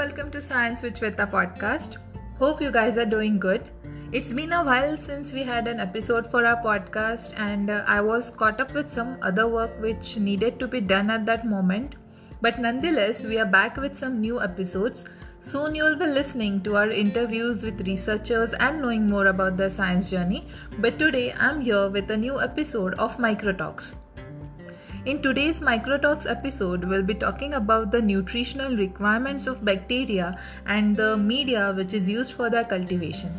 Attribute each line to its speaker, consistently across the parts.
Speaker 1: welcome to Science with Shweta podcast. Hope you guys are doing good. It's been a while since we had an episode for our podcast, and uh, I was caught up with some other work which needed to be done at that moment. But nonetheless, we are back with some new episodes. Soon you'll be listening to our interviews with researchers and knowing more about their science journey. But today I'm here with a new episode of Microtalks. In today's Microtalks episode, we'll be talking about the nutritional requirements of bacteria and the media which is used for their cultivation.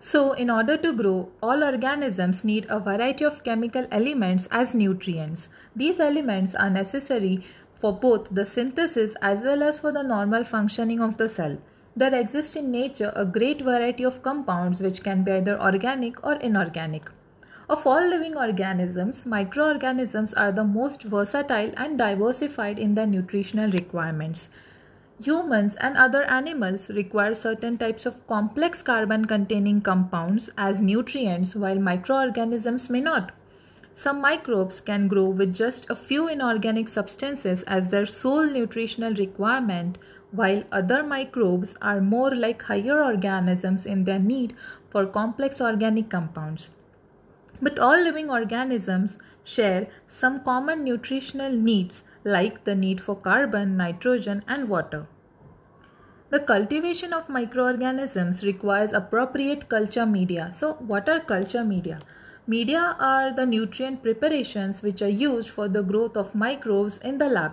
Speaker 1: So, in order to grow, all organisms need a variety of chemical elements as nutrients. These elements are necessary for both the synthesis as well as for the normal functioning of the cell. There exist in nature a great variety of compounds which can be either organic or inorganic. Of all living organisms, microorganisms are the most versatile and diversified in their nutritional requirements. Humans and other animals require certain types of complex carbon containing compounds as nutrients, while microorganisms may not. Some microbes can grow with just a few inorganic substances as their sole nutritional requirement, while other microbes are more like higher organisms in their need for complex organic compounds. But all living organisms share some common nutritional needs like the need for carbon, nitrogen, and water. The cultivation of microorganisms requires appropriate culture media. So, what are culture media? Media are the nutrient preparations which are used for the growth of microbes in the lab.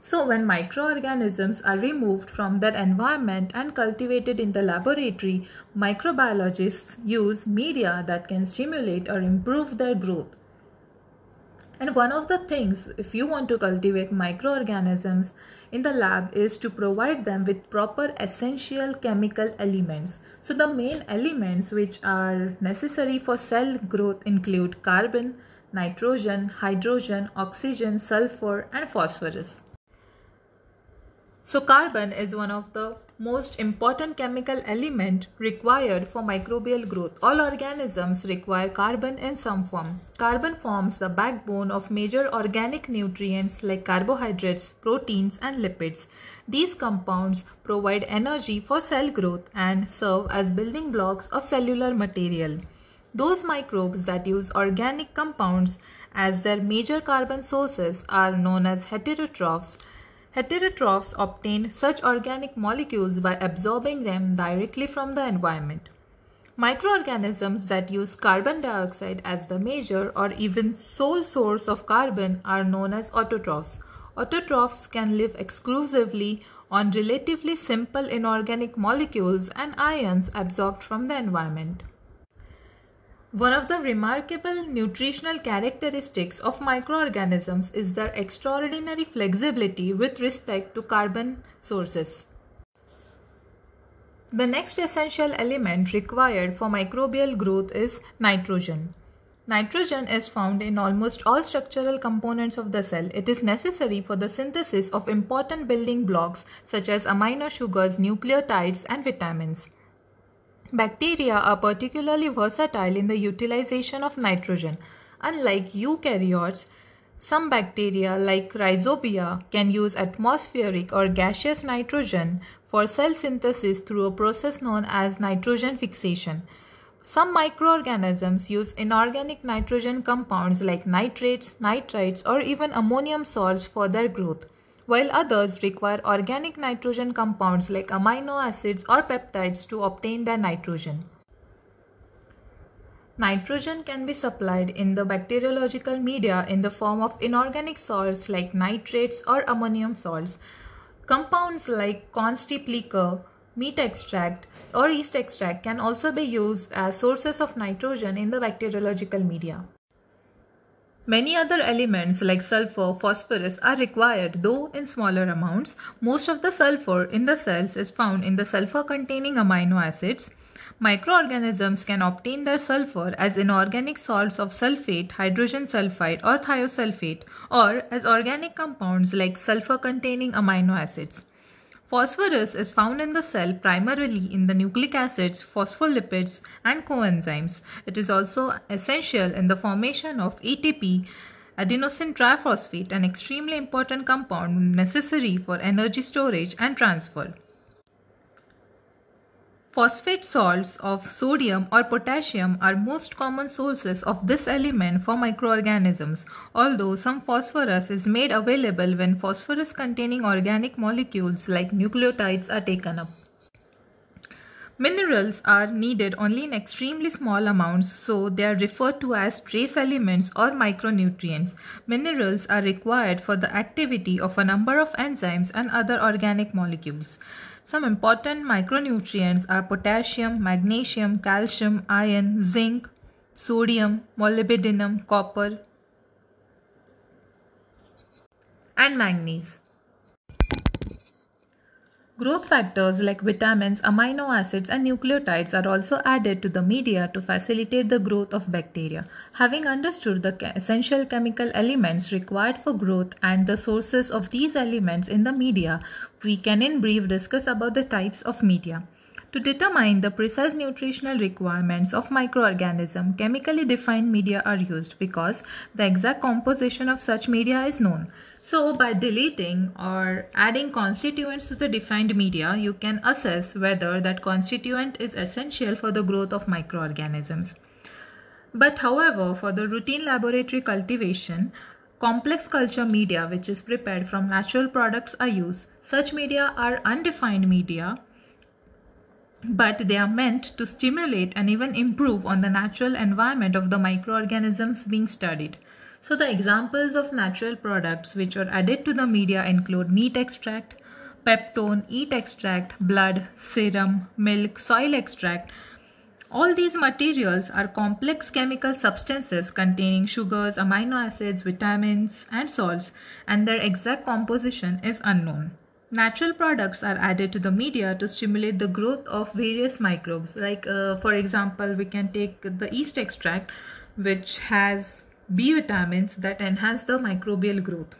Speaker 1: So, when microorganisms are removed from their environment and cultivated in the laboratory, microbiologists use media that can stimulate or improve their growth. And one of the things, if you want to cultivate microorganisms in the lab, is to provide them with proper essential chemical elements. So, the main elements which are necessary for cell growth include carbon, nitrogen, hydrogen, oxygen, sulfur, and phosphorus. So, carbon is one of the most important chemical element required for microbial growth. All organisms require carbon in some form. Carbon forms the backbone of major organic nutrients like carbohydrates, proteins and lipids. These compounds provide energy for cell growth and serve as building blocks of cellular material. Those microbes that use organic compounds as their major carbon sources are known as heterotrophs Heterotrophs obtain such organic molecules by absorbing them directly from the environment. Microorganisms that use carbon dioxide as the major or even sole source of carbon are known as autotrophs. Autotrophs can live exclusively on relatively simple inorganic molecules and ions absorbed from the environment. One of the remarkable nutritional characteristics of microorganisms is their extraordinary flexibility with respect to carbon sources. The next essential element required for microbial growth is nitrogen. Nitrogen is found in almost all structural components of the cell. It is necessary for the synthesis of important building blocks such as amino sugars, nucleotides, and vitamins. Bacteria are particularly versatile in the utilization of nitrogen. Unlike eukaryotes, some bacteria like rhizobia can use atmospheric or gaseous nitrogen for cell synthesis through a process known as nitrogen fixation. Some microorganisms use inorganic nitrogen compounds like nitrates, nitrites, or even ammonium salts for their growth while others require organic nitrogen compounds like amino acids or peptides to obtain their nitrogen. Nitrogen can be supplied in the bacteriological media in the form of inorganic salts like nitrates or ammonium salts. Compounds like corn steep liquor, meat extract, or yeast extract can also be used as sources of nitrogen in the bacteriological media. Many other elements like sulfur, phosphorus are required though in smaller amounts. Most of the sulfur in the cells is found in the sulfur containing amino acids. Microorganisms can obtain their sulfur as inorganic salts of sulfate, hydrogen sulfide or thiosulfate or as organic compounds like sulfur containing amino acids. Phosphorus is found in the cell primarily in the nucleic acids, phospholipids, and coenzymes. It is also essential in the formation of ATP, adenosine triphosphate, an extremely important compound necessary for energy storage and transfer. Phosphate salts of sodium or potassium are most common sources of this element for microorganisms, although some phosphorus is made available when phosphorus containing organic molecules like nucleotides are taken up. Minerals are needed only in extremely small amounts, so they are referred to as trace elements or micronutrients. Minerals are required for the activity of a number of enzymes and other organic molecules. Some important micronutrients are potassium, magnesium, calcium, iron, zinc, sodium, molybdenum, copper, and manganese. Growth factors like vitamins, amino acids, and nucleotides are also added to the media to facilitate the growth of bacteria. Having understood the essential chemical elements required for growth and the sources of these elements in the media, we can in brief discuss about the types of media. To determine the precise nutritional requirements of microorganism, chemically defined media are used because the exact composition of such media is known. So by deleting or adding constituents to the defined media, you can assess whether that constituent is essential for the growth of microorganisms. But however, for the routine laboratory cultivation, complex culture media which is prepared from natural products are used. Such media are undefined media but they are meant to stimulate and even improve on the natural environment of the microorganisms being studied. So the examples of natural products which are added to the media include meat extract, peptone, yeast extract, blood, serum, milk, soil extract. All these materials are complex chemical substances containing sugars, amino acids, vitamins and salts and their exact composition is unknown. Natural products are added to the media to stimulate the growth of various microbes. Like, uh, for example, we can take the yeast extract, which has B vitamins that enhance the microbial growth.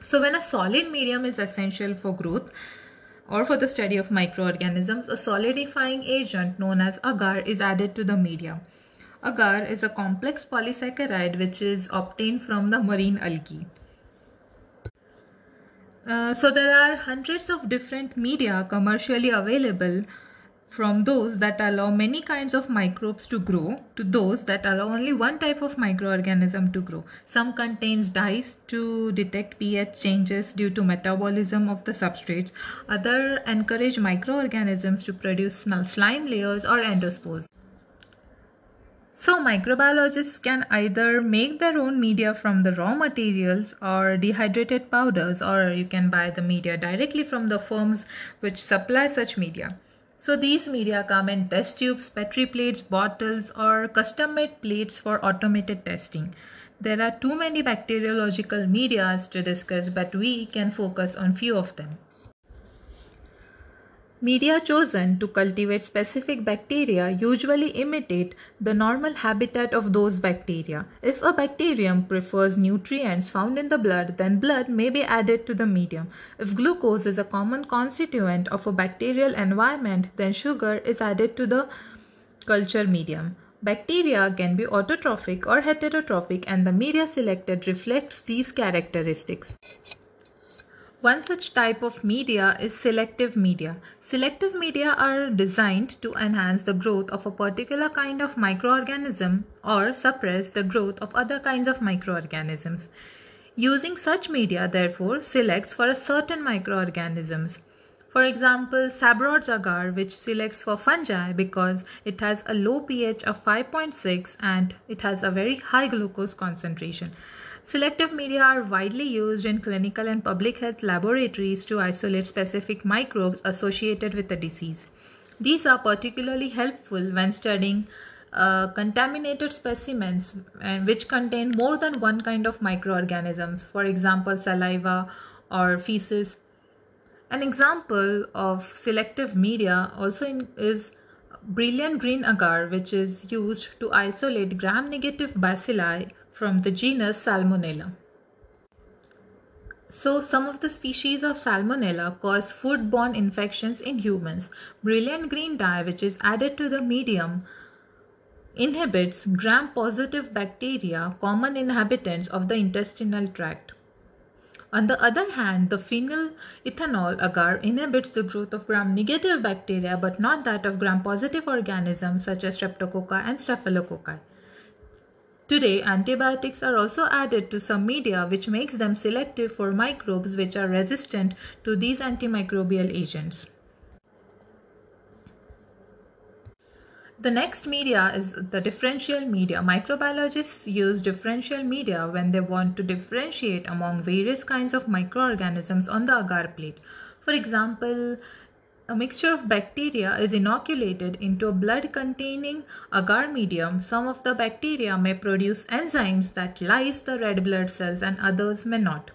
Speaker 1: So, when a solid medium is essential for growth or for the study of microorganisms, a solidifying agent known as agar is added to the media. Agar is a complex polysaccharide which is obtained from the marine algae. Uh, so there are hundreds of different media commercially available from those that allow many kinds of microbes to grow to those that allow only one type of microorganism to grow. Some contains dyes to detect pH changes due to metabolism of the substrates. Other encourage microorganisms to produce slime layers or endospores. So microbiologists can either make their own media from the raw materials or dehydrated powders or you can buy the media directly from the firms which supply such media. So these media come in test tubes, petri plates, bottles or custom made plates for automated testing. There are too many bacteriological medias to discuss but we can focus on few of them. Media chosen to cultivate specific bacteria usually imitate the normal habitat of those bacteria. If a bacterium prefers nutrients found in the blood, then blood may be added to the medium. If glucose is a common constituent of a bacterial environment, then sugar is added to the culture medium. Bacteria can be autotrophic or heterotrophic and the media selected reflects these characteristics. One such type of media is selective media. Selective media are designed to enhance the growth of a particular kind of microorganism or suppress the growth of other kinds of microorganisms. Using such media therefore selects for a certain microorganisms. For example, Sabouraud's agar which selects for fungi because it has a low pH of 5.6 and it has a very high glucose concentration. Selective media are widely used in clinical and public health laboratories to isolate specific microbes associated with a disease. These are particularly helpful when studying uh, contaminated specimens and which contain more than one kind of microorganisms, for example, saliva or feces. An example of selective media also in, is brilliant green agar, which is used to isolate gram negative bacilli from the genus Salmonella. So, some of the species of Salmonella cause foodborne infections in humans. Brilliant green dye, which is added to the medium, inhibits gram-positive bacteria, common inhabitants of the intestinal tract. On the other hand, the phenyl ethanol agar inhibits the growth of gram-negative bacteria but not that of gram-positive organisms such as Streptococcus and Staphylococci. Today, antibiotics are also added to some media which makes them selective for microbes which are resistant to these antimicrobial agents. The next media is the differential media. Microbiologists use differential media when they want to differentiate among various kinds of microorganisms on the agar plate. For example, a mixture of bacteria is inoculated into a blood containing agar medium. Some of the bacteria may produce enzymes that lyse the red blood cells and others may not.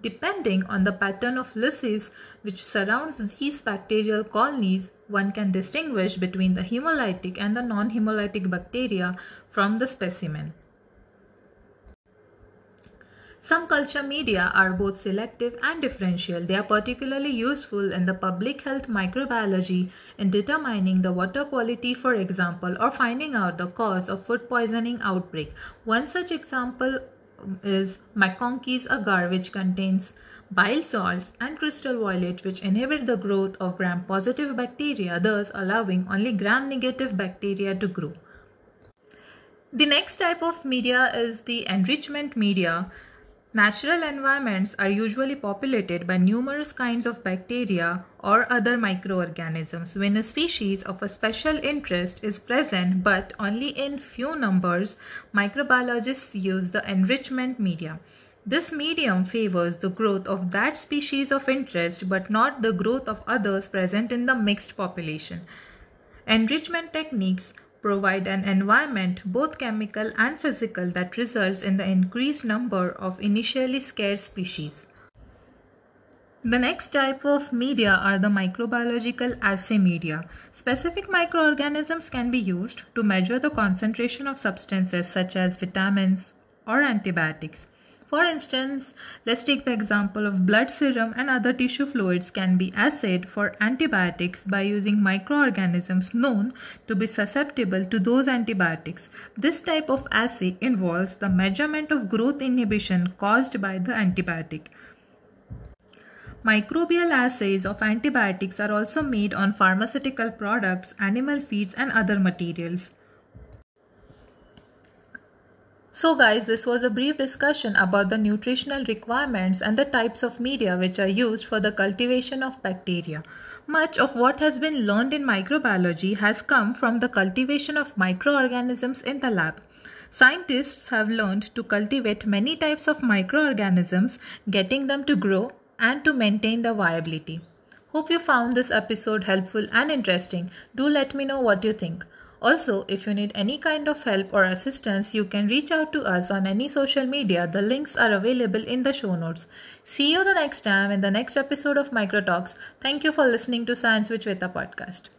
Speaker 1: Depending on the pattern of lysis which surrounds these bacterial colonies, one can distinguish between the hemolytic and the non-hemolytic bacteria from the specimen. Some culture media are both selective and differential. They are particularly useful in the public health microbiology in determining the water quality, for example, or finding out the cause of food poisoning outbreak. One such example is MacConkey's agar which contains bile salts and crystal violet which inhibit the growth of gram-positive bacteria thus allowing only gram-negative bacteria to grow. The next type of media is the enrichment media Natural environments are usually populated by numerous kinds of bacteria or other microorganisms. When a species of a special interest is present but only in few numbers, microbiologists use the enrichment media. This medium favors the growth of that species of interest but not the growth of others present in the mixed population. Enrichment techniques provide an environment, both chemical and physical, that results in the increased number of initially scarce species. The next type of media are the microbiological assay media. Specific microorganisms can be used to measure the concentration of substances such as vitamins or antibiotics. For instance, let's take the example of blood serum and other tissue fluids can be assayed for antibiotics by using microorganisms known to be susceptible to those antibiotics. This type of assay involves the measurement of growth inhibition caused by the antibiotic. Microbial assays of antibiotics are also made on pharmaceutical products, animal feeds and other materials. So guys, this was a brief discussion about the nutritional requirements and the types of media which are used for the cultivation of bacteria. Much of what has been learned in microbiology has come from the cultivation of microorganisms in the lab. Scientists have learned to cultivate many types of microorganisms, getting them to grow and to maintain the viability. Hope you found this episode helpful and interesting. Do let me know what you think. Also, if you need any kind of help or assistance, you can reach out to us on any social media. The links are available in the show notes. See you the next time in the next episode of Microtalks. Thank you for listening to Science with Shweta podcast.